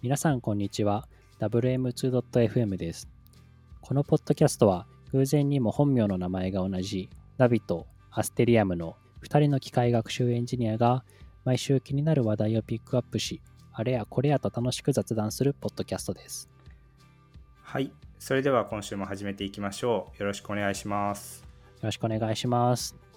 皆さんこんにちは。WM2.FM です。このポッドキャストは偶然にも本名の名前が同じナビとアステリアムの2人の機械学習エンジニアが毎週気になる話題をピックアップしあれやこれやと楽しく雑談するポッドキャストです。はい。それでは今週も始めていきましょう。よろしくお願いします。よろしくお願いします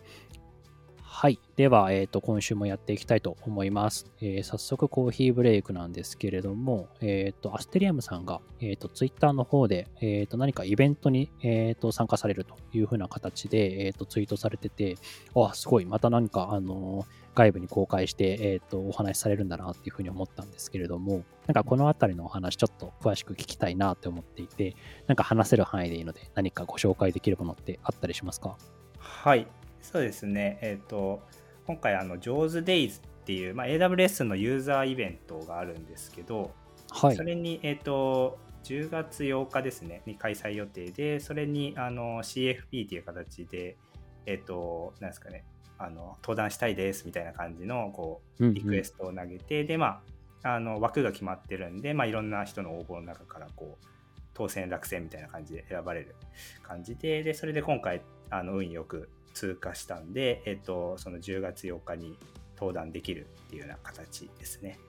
はい。では、えっ、ー、と、今週もやっていきたいと思います。えー、早速、コーヒーブレイクなんですけれども、えっ、ー、と、アステリアムさんが、えっ、と、ツイッターの方で、えっ、と、何かイベントに、えっ、と、参加されるというふうな形で、えっ、と、ツイートされてて、あ、すごい、また何か、あの外部に公開して、えっ、と、お話しされるんだなっていうふうに思ったんですけれども、なんかこのあたりのお話、ちょっと詳しく聞きたいなって思っていて、なんか話せる範囲でいいので、何かご紹介できるものってあったりしますか？はい。そうですね。えっ、と、今回あの JAWSDays っていう、まあ、AWS のユーザーイベントがあるんですけど、はい、それに、えーと、10月8日ですねに開催予定でそれにあの CFP っていう形でえっ、ー、となんですかねあの登壇したいですみたいな感じのこうリクエストを投げて、うんうん、でまああの枠が決まってるんで、まあ、いろんな人の応募の中からこう当選落選みたいな感じで選ばれる感じででそれで今回あの運よく通過したんで、えっと、その10月8日に登壇できるっていうような形ですね。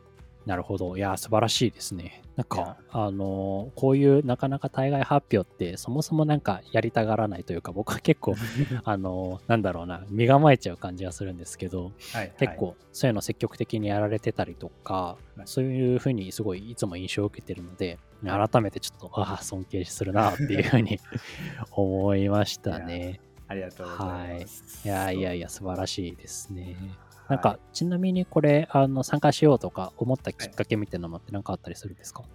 なるほど。いや、素晴らしいですね。なんか、あの、こういうなかなか対外発表って、そもそもなんかやりたがらないというか、僕は結構、あの、なんだろうな、身構えちゃう感じがするんですけど、はいはい、結構、そういうの積極的にやられてたりとか、はい、そういうふうにすごいいつも印象を受けてるので、改めてちょっと、ああ、尊敬するなっていうふうに 思いましたね。ありがとうございます。はい、いやいやいや、素晴らしいですね。なんか、ちなみにこれ、あの、参加しようとか思ったきっかけみたいなのって何かあったりするんですか、はい、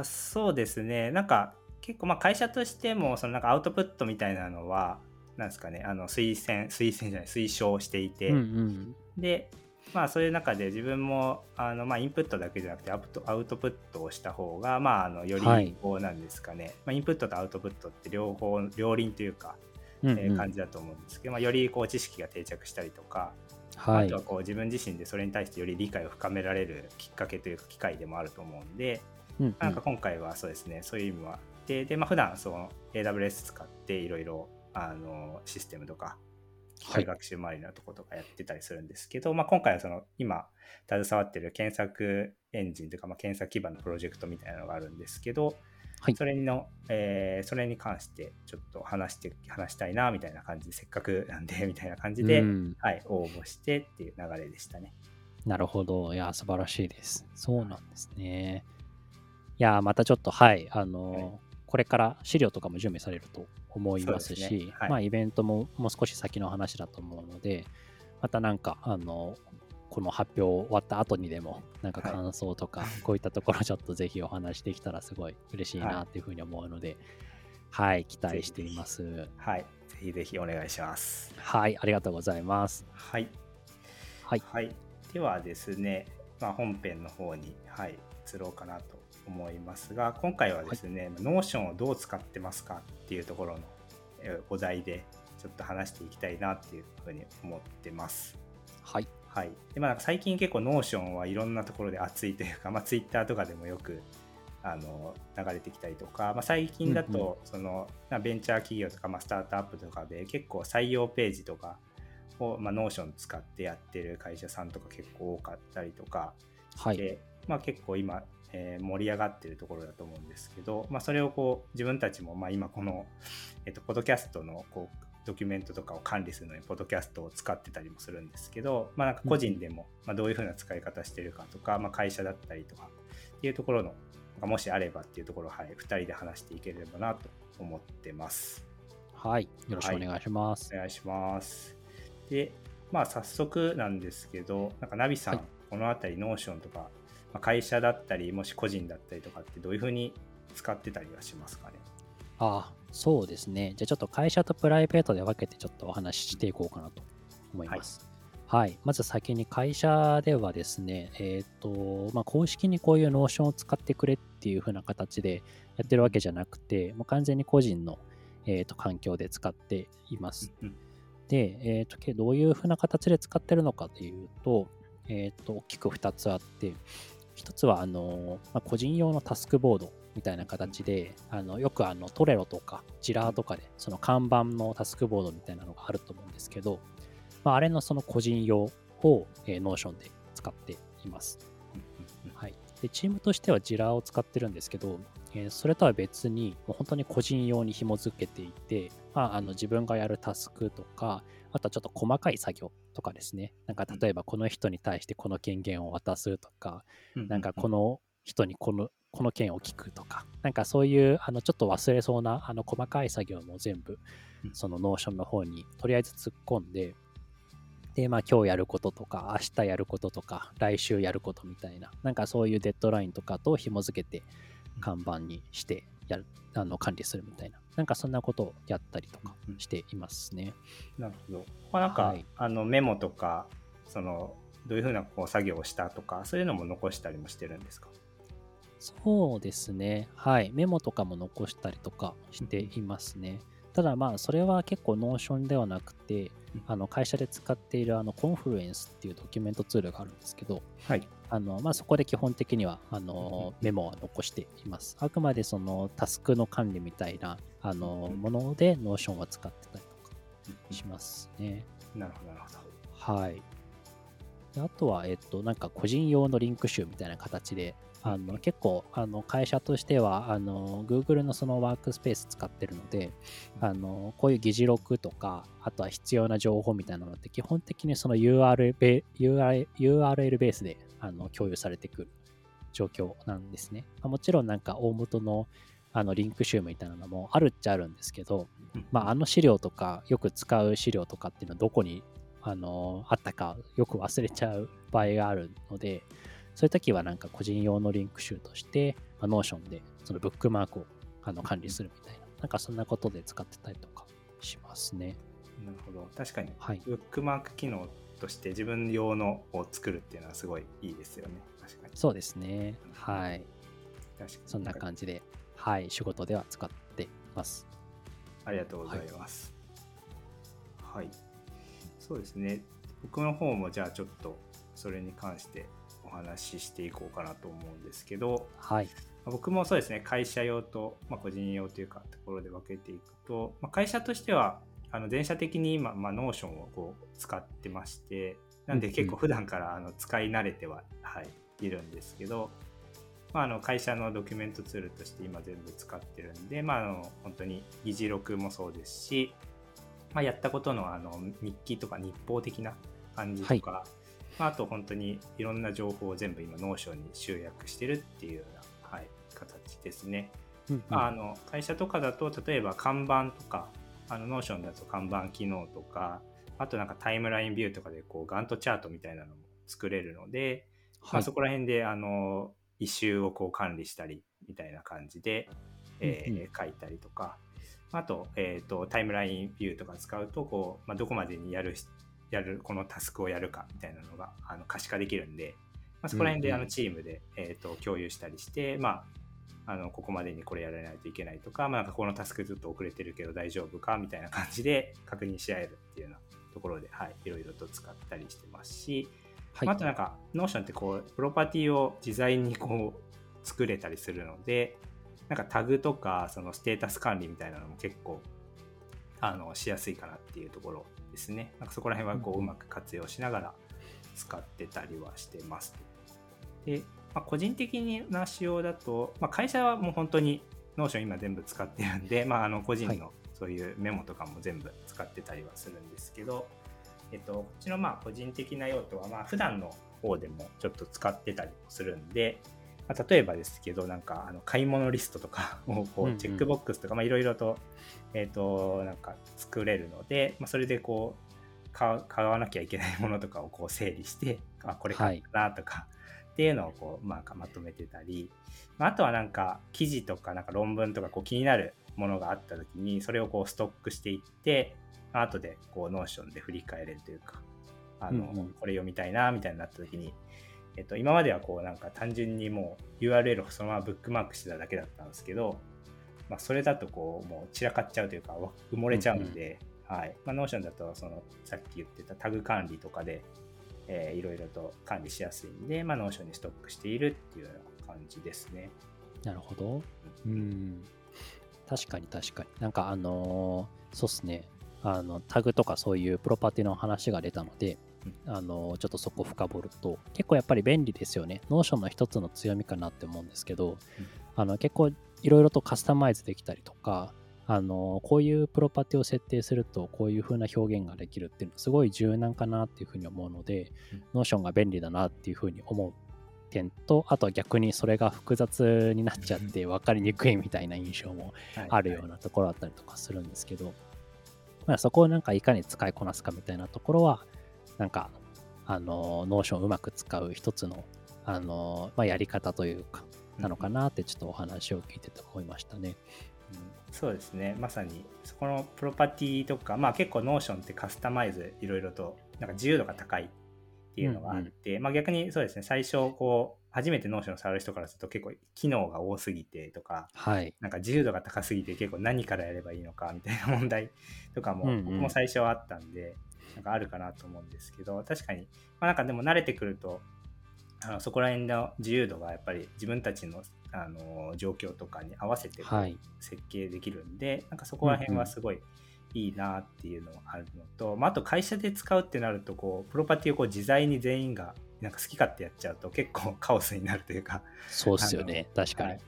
あそうですね。なんか、結構、まあ、会社としても、そのなんかアウトプットみたいなのは、なんですかね、あの推薦、推薦じゃない、推奨していて、うんうん、で、まあそういう中で自分もあのまあインプットだけじゃなくてアウトアウトプットをした方がまああのよりこうなんですかね、はい、まあインプットとアウトプットって両方両輪というかえ感じだと思うんですけど、まあ、よりこう知識が定着したりとか、はい、あとはこう自分自身でそれに対してより理解を深められるきっかけというか機会でもあると思うんで、うんうん、なんか今回はそうですねそういう意味もあってで、まあ普段その AWS 使っていろいろあのシステムとか機械学習周りのとことかやってたりするんですけど、はい、まあ、今回はその今携わってる検索エンジンというか、まあ、検索基盤のプロジェクトみたいなのがあるんですけど、はい、それの、えー、それに関してちょっと話して話したいなみたいな感じでせっかくなんで みたいな感じで、うん、はい、応募してっていう流れでしたね。なるほど。いや、素晴らしいです。そうなんですね。いや、またちょっと、はい、あの、はい、これから資料とかも準備されると思いますし、すねはい、まあ、イベントももう少し先の話だと思うので、またなんか、あの、この発表終わった後にでも、なんか感想とか、こういったところちょっとぜひお話できたらすごい嬉しいなっていうふうに思うので、はい、期待しています。はい、ぜひぜひお願いします。はい、ありがとうございます。はい。はい。はい、ではですね、まあ、本編の方に、はい、移ろうかなと思いますが、今回はですね、はい、 Notionをどう使ってますかっていうところのお題で、ちょっと話していきたいなっていうふうに思ってます。はい。はい。でまあ、最近結構 Notionはいろんなところで熱いというか、まあ、ツイッターとかでもよくあの流れてきたりとか、まあ、最近だとその、うん。うん、ベンチャー企業とか、まあ、スタートアップとかで結構採用ページとかを、まあ、 Notion使ってやってる会社さんとか結構多かったりとかして、はい、まあ、結構今、えー、盛り上がってるところだと思うんですけど、まあ、それをこう自分たちも、まあ、今この、えっと、ポッドキャストのこうドキュメントとかを管理するのに、ポッドキャストを使ってたりもするんですけど、まあ、なんか個人でも、まどういうふうな使い方してるかとか、まあ、会社だったりとかっていうところの、もしあればっていうところを、はい、2人で話していければなと思ってます。はい、よろしくお願いします。はい、お願いします。で、まあ、早速なんですけど、なんかナビさん、はい、このあたり、 Notionとか、まあ、会社だったり、もし個人だったりとかって、どういうふうに使ってたりはしますかね？ああ、そうですね。じゃあちょっと会社とプライベートで分けてちょっとお話ししていこうかなと思います。はい、はい、まず先に会社ではですね、えっ、ー、と、まあ、公式にこういう Notionを使ってくれっていう風な形でやってるわけじゃなくて、もう完全に個人の、えーと、環境で使っています。うん、で、えっ、ー、と、どういう風な形で使ってるのかというと、えっ、ー、と、大きく2つあって、一つはあの、まあ、個人用のタスクボードみたいな形で、あのよくあの Trelloとか Jira とかでその看板のタスクボードみたいなのがあると思うんですけど、まあ、あれのその個人用を、えー、 Notion で使っています。はい、でチームとしては Jira を使ってるんですけど、えー、それとは別にもう本当に個人用に紐付けていて、まあ、あの自分がやるタスクとかあとはちょっと細かい作業とかですね。なんか例えばこの人に対してこの権限を渡すとか、なんかこの人にこのこの件を聞くとか、なんかそういうあのちょっと忘れそうなあの細かい作業も全部その Notion の方にとりあえず突っ込んで、で、まあ今日やることとか、明日やることとか、来週やることみたいな、なんかそういうデッドラインとかと紐付けて看板にしてやる、あの管理するみたいな、なんかそんなことをやったりとかしていますね。なるほど。まあ、なんか、はい、あのメモとか、そのどういうふうなこう作業をしたとか、そういうのも残したりもしてるんですか？そうですね。はい。メモとかも残したりとかしていますね。ただまあ、それは結構 Notion ではなくて、あの会社で使っているあの Confluence っていうドキュメントツールがあるんですけど、はい、あのまあ、そこで基本的にはあのメモは残しています。あくまでそのタスクの管理みたいなあのもので Notion は使ってたりとかしますね。なるほど、なるほど。はい。あとは、えっと、なんか個人用のリンク集みたいな形で、あの結構あの会社としてはあの Google のそのワークスペース使ってるのであのこういう議事録とかあとは必要な情報みたいなのって基本的にその URL ベ URL ベースであの共有されてくる状況なんですね。もちろんなんか大元のあのリンク集みたいなのもあるっちゃあるんですけど、まあ、あの資料とかよく使う資料とかっていうのはどこにあのあったかよく忘れちゃう場合があるので、そういう時はなんか個人用のリンク集として、まあ、 Notion でそのブックマークをあの管理するみたいな、なんかそんなことで使ってたりとかしますね。なるほど。確かに、はい、ブックマーク機能として自分用のを作るっていうのはすごいいいですよね。確かに。そうですね。はい。確かに。そんな感じで、はい、仕事では使ってます。ありがとうございます。はい、はい、そうですね。僕の方もじゃあちょっとそれに関してお話ししていこうかなと思うんですけど、はい、僕もそうですね会社用と、まあ、個人用というかところで分けていくと、まあ、会社としてはあの全社的に今、まあ、 Notion をこう使ってましてなんで結構普段からあの使い慣れては、はい、いるんですけど、まあ、あの会社のドキュメントツールとして今全部使ってるんで、まあ、あの本当に議事録もそうですし、まあ、やったことのあの日記とか日報的な感じとか、はいまあ、あと本当にいろんな情報を全部今 Notion に集約してるっていうような、はい、形ですね。うんうん、まあ、あの会社とかだと例えば看板とかあの Notion だと看板機能とかあとなんかタイムラインビューとかでこうガントチャートみたいなのも作れるので、はい、まあ、そこら辺であのイシューをこう管理したりみたいな感じで、えー、うん。うん、書いたりとかあと,、えーと、タイムラインビューとか使うとこう、まあ、どこまでにやるやるこのタスクをやるかみたいなのがあの可視化できるんで、まあ、そこら辺であのチームで、えー、と共有したりして、まあ、あのここまでにこれやらないといけないとか,、まあ、なんかこのタスクずっと遅れてるけど大丈夫かみたいな感じで確認し合えるっていうようなところで、はい、いろいろと使ったりしてますし、はい、あとなんか Notion ってこうプロパティを自在にこう作れたりするのでなんかタグとかそのステータス管理みたいなのも結構あのしやすいかなっていうところですね。なんかそこら辺はこううまく活用しながら使ってたりはしてます。で、まあ、個人的な使用だと、まあ、会社はもう本当に Notion 今全部使ってるんで、まあ、あの個人のそういうメモとかも全部使ってたりはするんですけど、えっと、こっちのまあ個人的な用途はまあ普段の方でもちょっと使ってたりもするんで、まあ、例えばですけど、なんかあの買い物リストとかをこうチェックボックスとかいろいろと,、えー、となんか作れるので、まあ、それでこう買買わなきゃいけないものとかをこう整理してあこれ買ったなとか、っていうのをこう、まあ、まとめてたり、まあ、あとはなんか記事とかなんか論文とかこう気になるものがあった時にそれをこうストックしていって後でこう Notion で振り返れるというかあの、うんうん、これ読みたいなみたいになった時にえっと、今まではこうなんか単純にもう URL をそのままブックマークしてただけだったんですけど、まあ、それだとこうもう散らかっちゃうというか埋もれちゃうんで、うんうん、はいまあ、Notion だとそのさっき言ってたタグ管理とかでえー、いろいろと管理しやすいんで、まあ、 Notion にストックしているっていうような感じですね。なるほど。うん。確かに確かに。なんかあのー、そうっすね。あの、タグとかそういうプロパティの話が出たので、あのちょっとそこ深掘ると結構やっぱり便利ですよね。 Notion の一つの強みかなって思うんですけど、あの結構いろいろとカスタマイズできたりとか、あのこういうプロパティを設定するとこういう風な表現ができるっていうのはすごい柔軟かなっていうふうに思うので、うん、 Notion が便利だなっていうふうに思う点とあとは逆にそれが複雑になっちゃって分かりにくいみたいな印象もあるようなところだったりとかするんですけど、まあ、そこをなんかいかに使いこなすかみたいなところはなんかあの Notion をうまく使う一つのあの、まあ、やり方というかなのかなってちょっとお話を聞いてて思いましたね。うん、そうですね。まさにそこのプロパティとか、まあ、結構 Notion ってカスタマイズいろいろとなんか自由度が高いっていうのがあって、うんうん、まあ、逆にそうですね。最初こう初めて Notion を触る人からすると結構機能が多すぎてとか、はい、なんか自由度が高すぎて結構何からやればいいのかみたいな問題とかも僕も最初はあったんで、なんかあるかなと思うんですけど確かに、まあ、なんかでも慣れてくるとあのそこら辺の自由度がやっぱり自分たちのあの状況とかに合わせて設計できるんで、はい、なんかそこら辺はすごいいいなっていうのがあるのと、うんうん、まあ、あと会社で使うってなるとこうプロパティをこう自在に全員がなんか好き勝手やっちゃうと結構カオスになるというかそうっすよね。確かに、はい、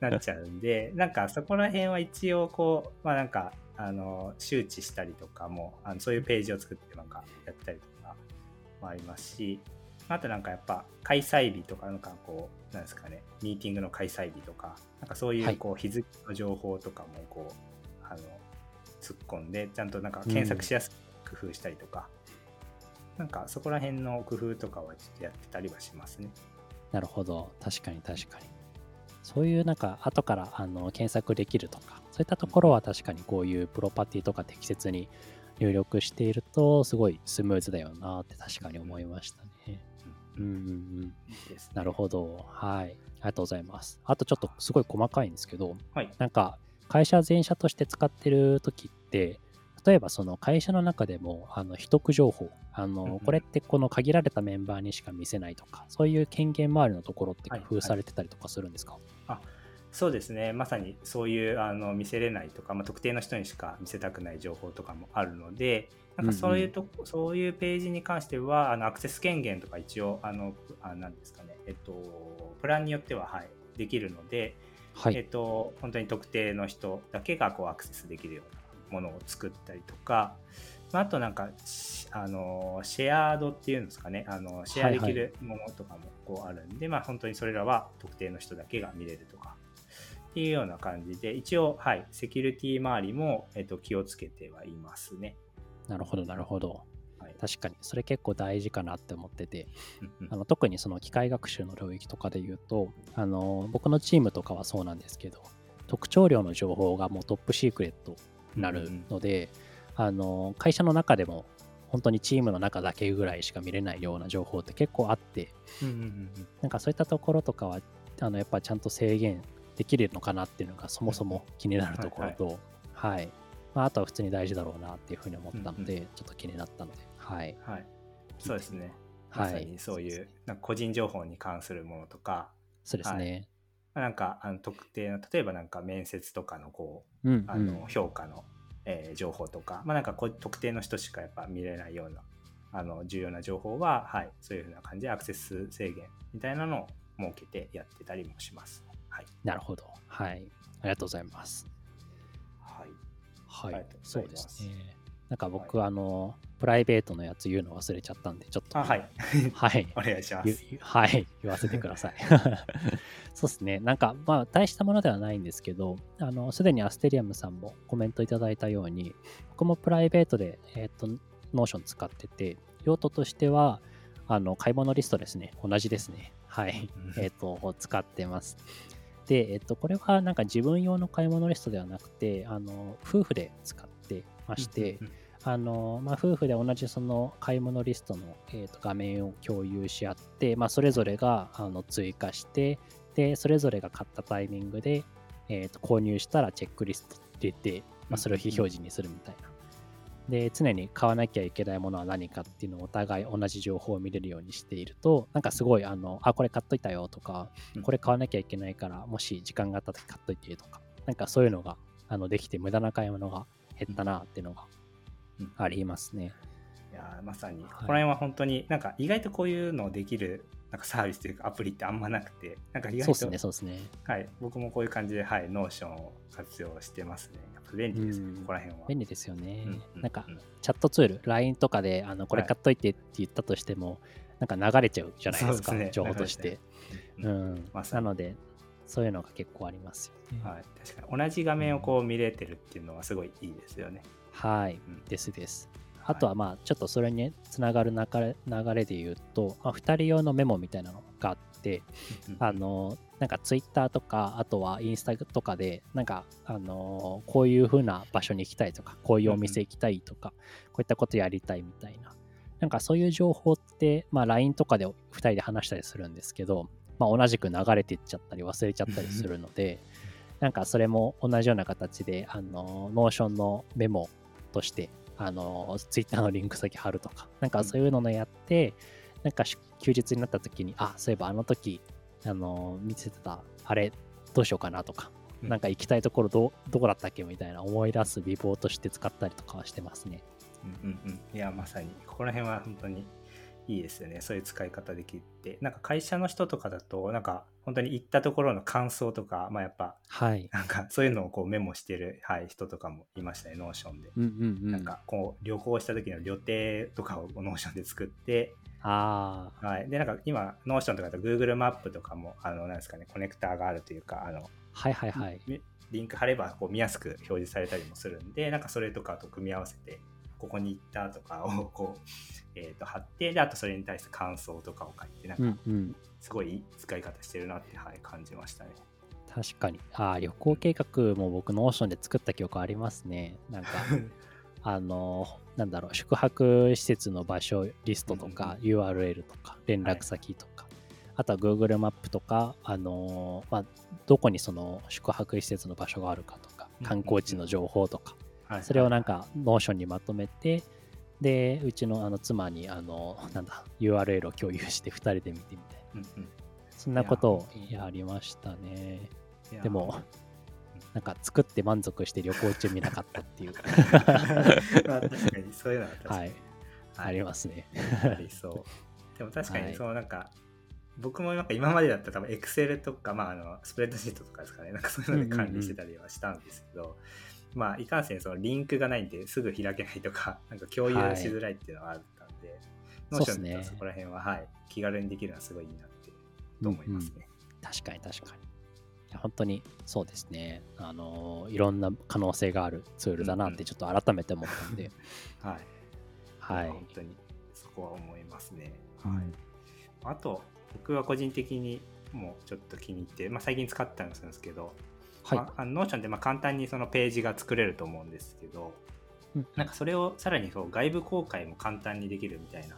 なっちゃうんでなんかそこら辺は一応こうまあなんかあの周知したりとかもあのそういうページを作ってなんかやったりとかもありますしあとなんかやっぱ開催日とかなんかこうなんですかねミーティングの開催日とかなんかそういうこう日付の情報とかもこう、あの突っ込んでちゃんとなんか検索しやすく工夫したりとか、うん、なんかそこら辺の工夫とかはちょっとやってたりはしますね。なるほど。確かに確かにそういうなんか後からあの検索できるとかそういったところは確かにこういうプロパティとか適切に入力しているとすごいスムーズだよなって確かに思いましたね。うんうんうん。なるほど。はい。ありがとうございます。あとちょっとすごい細かいんですけど、はい、なんか会社全社として使ってる時って、例えばその会社の中でもあの秘匿情報、あのこれってこの限られたメンバーにしか見せないとか、そういう権限周りのところって工夫されてたりとかするんですか、はいはい、あそうですね。まさにそういうあの見せれないとか、まあ、特定の人にしか見せたくない情報とかもあるのでなんかそういうと、うんうん、そういうページに関してはあのアクセス権限とか一応あのあなんですかね。えっとプランによってははいできるので、はい、えっと本当に特定の人だけがこうアクセスできるようなものを作ったりとか、まあ、あとなんかあのシェアードっていうんですかね。あのシェアできるものとかもこうあるんで、はいはい、まあ本当にそれらは特定の人だけが見れるとか。っていうような感じで、一応、はい、セキュリティ周りも、えっと、気をつけてはいますね。なるほど、なるほど。はい、確かに、それ結構大事かなって思ってて、あの特にその機械学習の領域とかで言うと、あの僕のチームとかはそうなんですけど、特徴量の情報がもうトップシークレットになるので、あの会社の中でも本当にチームの中だけぐらいしか見れないような情報って結構あって、なんかそういったところとかはあのやっぱちゃんと制限できるのかなっていうのがそもそも気になるところと、はい、はい、まあ、あとは普通に大事だろうなっていうふうに思ったので、うんうん、ちょっと気になったので、はい。はい、そうですね。まさにそういう、なんか個人情報に関するものとか、そうですね。はい、なんかあの特定の、例えばなんか面接とかのこう、うんうん、あの評価の、えー、情報とか、まあ、なんかこ特定の人しかやっぱ見れないようなあの重要な情報は、はい、そういうふうな感じでアクセス制限みたいなのを設けてやってたりもします。はい、なるほど。はい。ありがとうございます。はい。はい。そうですね。なんか僕、はい、あの、プライベートのやつ言うの忘れちゃったんで、ちょっと。はい。はい。お願いします。はい。言わせてください。そうですね。なんか、まあ、大したものではないんですけど、あの、すでにアステリアムさんもコメントいただいたように、僕もプライベートで、えっ、ー、と、 Notion 使ってて、用途としては、あの、買い物リストですね。同じですね。はい。えっ、ー、と、使ってます。で、えっと、これはなんか自分用の買い物リストではなくて、あの夫婦で使ってまして、あのまあ、夫婦で同じその買い物リストの、えー、と画面を共有し合って、まあ、それぞれがあの追加してでそれぞれが買ったタイミングで、えー、と購入したらチェックリスト入れて、まあ、それを非表示にするみたいな。で、常に買わなきゃいけないものは何かっていうのをお互い同じ情報を見れるようにしていると、なんかすごい、あの、あ、これ買っといたよとか、これ買わなきゃいけないから、もし時間があった時買っといてとか、なんかそういうのがあのできて、無駄な買い物が減ったなっていうのがありますね。いやまさに、ここら辺は本当になんか意外とこういうのできるなんかサービスというかアプリってあんまなくて、なんか意外と、そうですね、そうですね。はい、僕もこういう感じで、はい、 Notion を活用してますね。やっぱ便利ですね、ここら辺は。便利ですよね。うんうん、なんか、チャットツール、LINE とかで、あのこれ買っといてって言ったとしても、はい、なんか流れちゃうじゃないですか、すね、情報として。うん、ま、なので、そういうのが結構ありますよ。ね。はい、確かに同じ画面をこう見れてるっていうのはすごいいいですよね。はい、うん、ですです。あとはまあちょっとそれにつながる流れ流れで言うと、まあ、2人用のメモみたいなのがあって、あのなんかツイッターとかあとはインスタとかでなんかあのこういう風な場所に行きたいとかこういうお店行きたいとか、こういったことやりたいみたいな。なんかそういう情報って、まあ、LINE とかで2人で話したりするんですけど、まあ、同じく流れていっちゃったり忘れちゃったりするのでなんかそれも同じような形であの Notion のメモとしてあの、ツイッターのリンク先貼るとか、なんかそういうののやって、うん、なんか休日になった時に、あ、そういえばあの時、あの、見せてた、あれ、どうしようかなとか、うん、なんか行きたいところど、どこだったっけみたいな思い出す備忘として使ったりとかはしてますね。うんうんうん。いや、まさに、ここら辺は本当にいいですよね。そういう使い方できて。なんか会社の人とかだと、なんか本当に行ったところの感想とか、まあやっぱ、はい。なんかそういうのをこうメモしてる、はい、人とかもいましたね、 Notion で。うんうんうん、なんかこう旅行した時の旅程とかを Notion で作って、ああ。はい。で、なんか今、 Notion とかだと Google マップとかも、あの、なんですかね、コネクターがあるというか、あの、はいはいはい。リンク貼ればこう見やすく表示されたりもするんで、なんかそれとかと組み合わせて、ここに行ったとかを こう、えー、と貼ってであとそれに対して感想とかを書いてなんかすごい使い方してるなって、はい、感じましたね。確かに。ああ旅行計画も僕 Notion で作った記憶ありますね。なんか あのなんだろう宿泊施設の場所リストとか、うん、URL とか連絡先とか、はい、あとは Google マップとか、あのまあ、どこにその宿泊施設の場所があるかとか観光地の情報とか、それをなんか Notion にまとめて、で、うちのあの妻にあの、なんだ、URL を共有して2人で見てみたいな。うんうん、そんなことをやりましたね。でも、なんか作って満足して旅行中見なかったっていう。まあ、確かにそういうのは確かに、はい、ありますね。ありそう。でも確かにそうなんか、はい、僕もなんか今までだったら多分 Excel とか、まあ、あのスプレッドシートとかですかね、なんかそういうので管理してたりはしたんですけど、まあ、いかんせんそのリンクがないんですぐ開けないとか、なんか共有しづらいっていうのはあったんで、はい、Notion だとそこら辺は、はい、気軽にできるのはすごいいいなってと思いますね。うんうん、確かに確かに。本当にそうですね。あのいろんな可能性があるツールだなってちょっと改めて思ったんで。はい。はい。本当にそこは思いますね。はい。あと、僕は個人的にもうちょっと気に入って、まあ、最近使ったんですけど、はい、あの Notion でまあ簡単にそのページが作れると思うんですけど、うん、なんかそれをさらにそう外部公開も簡単にできるみたいな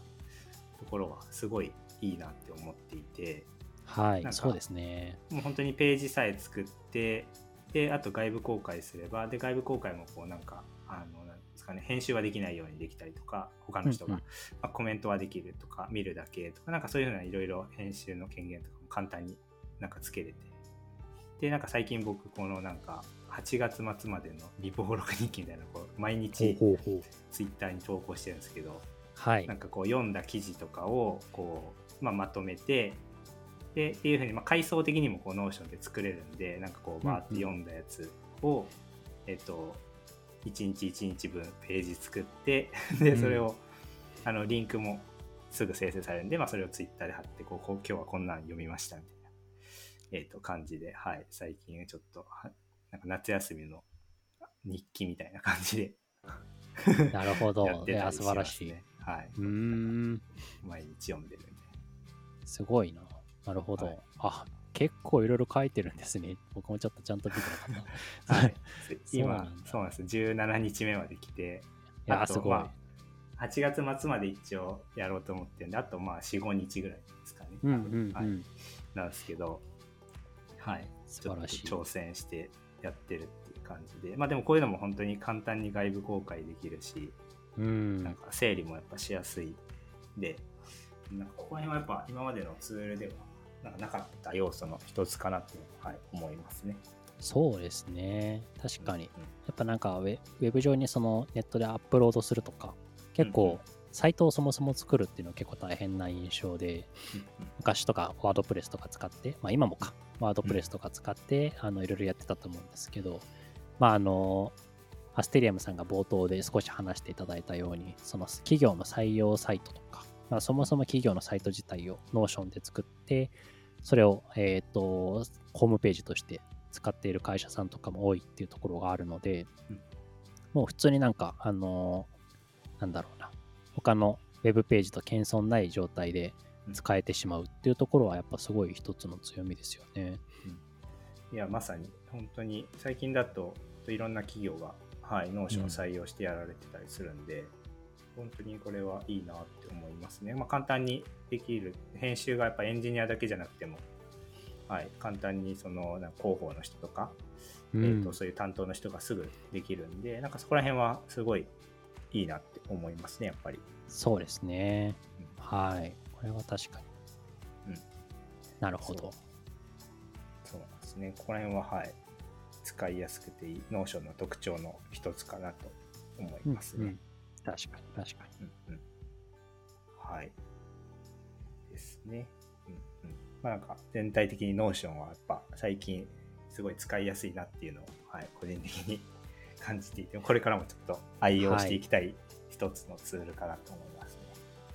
ところはすごいいいなって思っていて、はい、そうですね。もう本当にページさえ作って、で、あと外部公開すれば、で、外部公開もこうなんか、あの、なんですかね、編集はできないようにできたりとか、他の人が、うんうん、まあ、コメントはできるとか、見るだけとか、なんかそういうふうないろいろ編集の権限とかも簡単になんかつけれて、でなんか最近僕このなんか8月末までの備忘録日記みたいなこう毎日ツイッターに投稿してるんですけど、はい、なんかこう読んだ記事とかをこう、まあ、まとめてでっていうふうに、まあ、階層的にもこう Notion で作れるんでなんかこうバーって読んだやつを、うん、えっと1日1日分ページ作って でそれを、うん、あのリンクもすぐ生成されるんで、まあ、それをツイッターで貼ってこうこう今日はこんなん読みましたみたいな。えっ、ー、と、感じで、はい、最近ちょっと、なんか夏休みの日記みたいな感じで なるほど。やってたりし、ね、素晴らしい。はい。うん。毎日読んでるみたいな。すごいな。なるほど。はい、あ、結構いろいろ書いてるんですね。僕もちょっとちゃんと見てなかった。はい。今、そうなんです。17日目まで来て、いや、すごい。まあ、8月末まで一応やろうと思ってるんで、あとまあ4、5日ぐらいですかね。うんうんうん、はい。なんですけど、はい、素晴らしい。挑戦してやってるっていう感じで、まあでもこういうのも本当に簡単に外部公開できるし、うん、なんか整理もやっぱしやすいで、なんかここら辺はやっぱ今までのツールではなんかなかった要素の一つかなと、はい、思いますね。そうですね。確かに。やっぱなんかウェブ上にそのネットでアップロードするとか、結構、サイトをそもそも作るっていうのは結構大変な印象で、昔とかワードプレスとか使って、まあ今もか、ワードプレスとか使って、あの、いろいろやってたと思うんですけど、まああの、アステリアムさんが冒頭で少し話していただいたように、その企業の採用サイトとか、まあ、そもそも企業のサイト自体を Notion で作って、それを、えっ、ー、と、ホームページとして使っている会社さんとかも多いっていうところがあるので、うん、もう普通になんか、あのー、なんだろうな、他のウェブページと遜色ない状態で使えてしまうっていうところはやっぱすごい一つの強みですよね。うん、いや、まさに本当に最近だといろんな企業が、はい、 Notion を採用してやられてたりするんで、うん、本当にこれはいいなって思いますね。まあ、簡単にできる、編集がやっぱエンジニアだけじゃなくてもはい、簡単にその広報の人とか、うん、えーと、そういう担当の人がすぐできるんで、なんかそこら辺はすごいいいなって思いますね、やっぱり。そうですね。うん、はい。これは確かに。うん。なるほど。そうなんですね。ここら辺は、はい。使いやすくていい、 Notion の特徴の一つかなと思いますね。うんうん、確かに、確かに。うんうん、はい。ですね。まあなんか全体的に Notion はやっぱ最近すごい使いやすいなっていうのを、はい、個人的に 感じていて、これからもちょっと愛用していきたい一つのツールかなと思いますね。はい、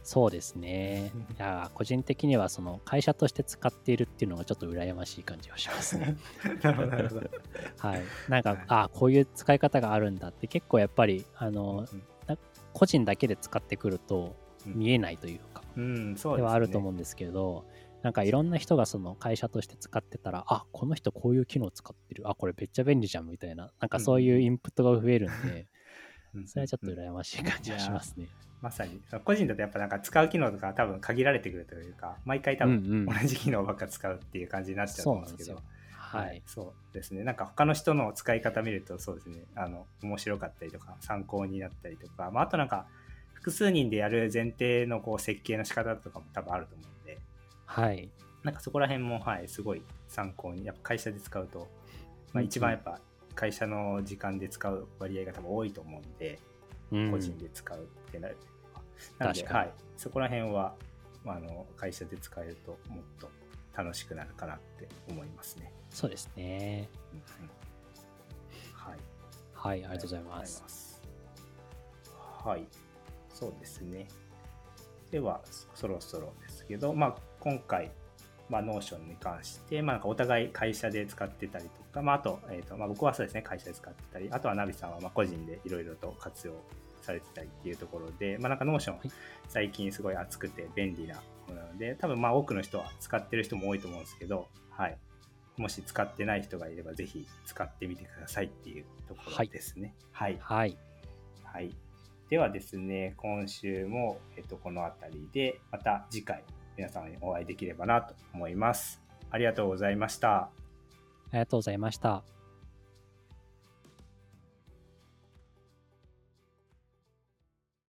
そうですね。いや個人的にはその会社として使っているっていうのがちょっと羨ましい感じがしますね。なるほど、なるほど。はい。なんか、はい、あこういう使い方があるんだって結構やっぱり、あの、うん、個人だけで使ってくると見えないというか、うん、そうではあると思うんですけど、なんかいろんな人がその会社として使ってたら、あ、この人こういう機能使ってる。あ、これめっちゃ便利じゃんみたいな、なんかそういうインプットが増えるんで、うん、それはちょっと羨ましい感じがしますね。まさに。個人だとやっぱなんか使う機能とか多分限られてくるというか毎回多分同じ機能ばっか使うっていう感じになっちゃうんですけど、はい、そうですね。なんか他の人の使い方見るとそうですね。あの面白かったりとか参考になったりとか、まあ、あとなんか複数人でやる前提のこう設計の仕方とかも多分あると思うんで、はい、なんかそこら辺も、はい、すごい参考に、やっぱ会社で使うと、まあ、一番やっぱ会社の時間で使う割合が多分多いと思うんで、うん、個人で使うってなるなので、はい、そこら辺は、まあ、あの会社で使えるともっと楽しくなるかなって思いますね。そうですね。うん、はい。はい、ありがとうございます。はい、そうですね。では、そろそろですけど、まあ、今回、まあ、 Notion に関して、まあ、なんかお互い会社で使ってたりとか、まあ、あと,、えーとまあ、僕はそうですね、会社で使ってたり、あとはナビさんはまあ個人でいろいろと活用されてたりっていうところで、まあ、なんか Notion、最近すごい熱くて便利なものなので、多分まあ多くの人は使ってる人も多いと思うんですけど、はい。もし使ってない人がいれば、ぜひ使ってみてくださいっていうところですね。はい。はい。はい、ではですね、今週も、えっと、この辺りで、また次回、皆さんにお会いできればなと思います。ありがとうございました。ありがとうございました。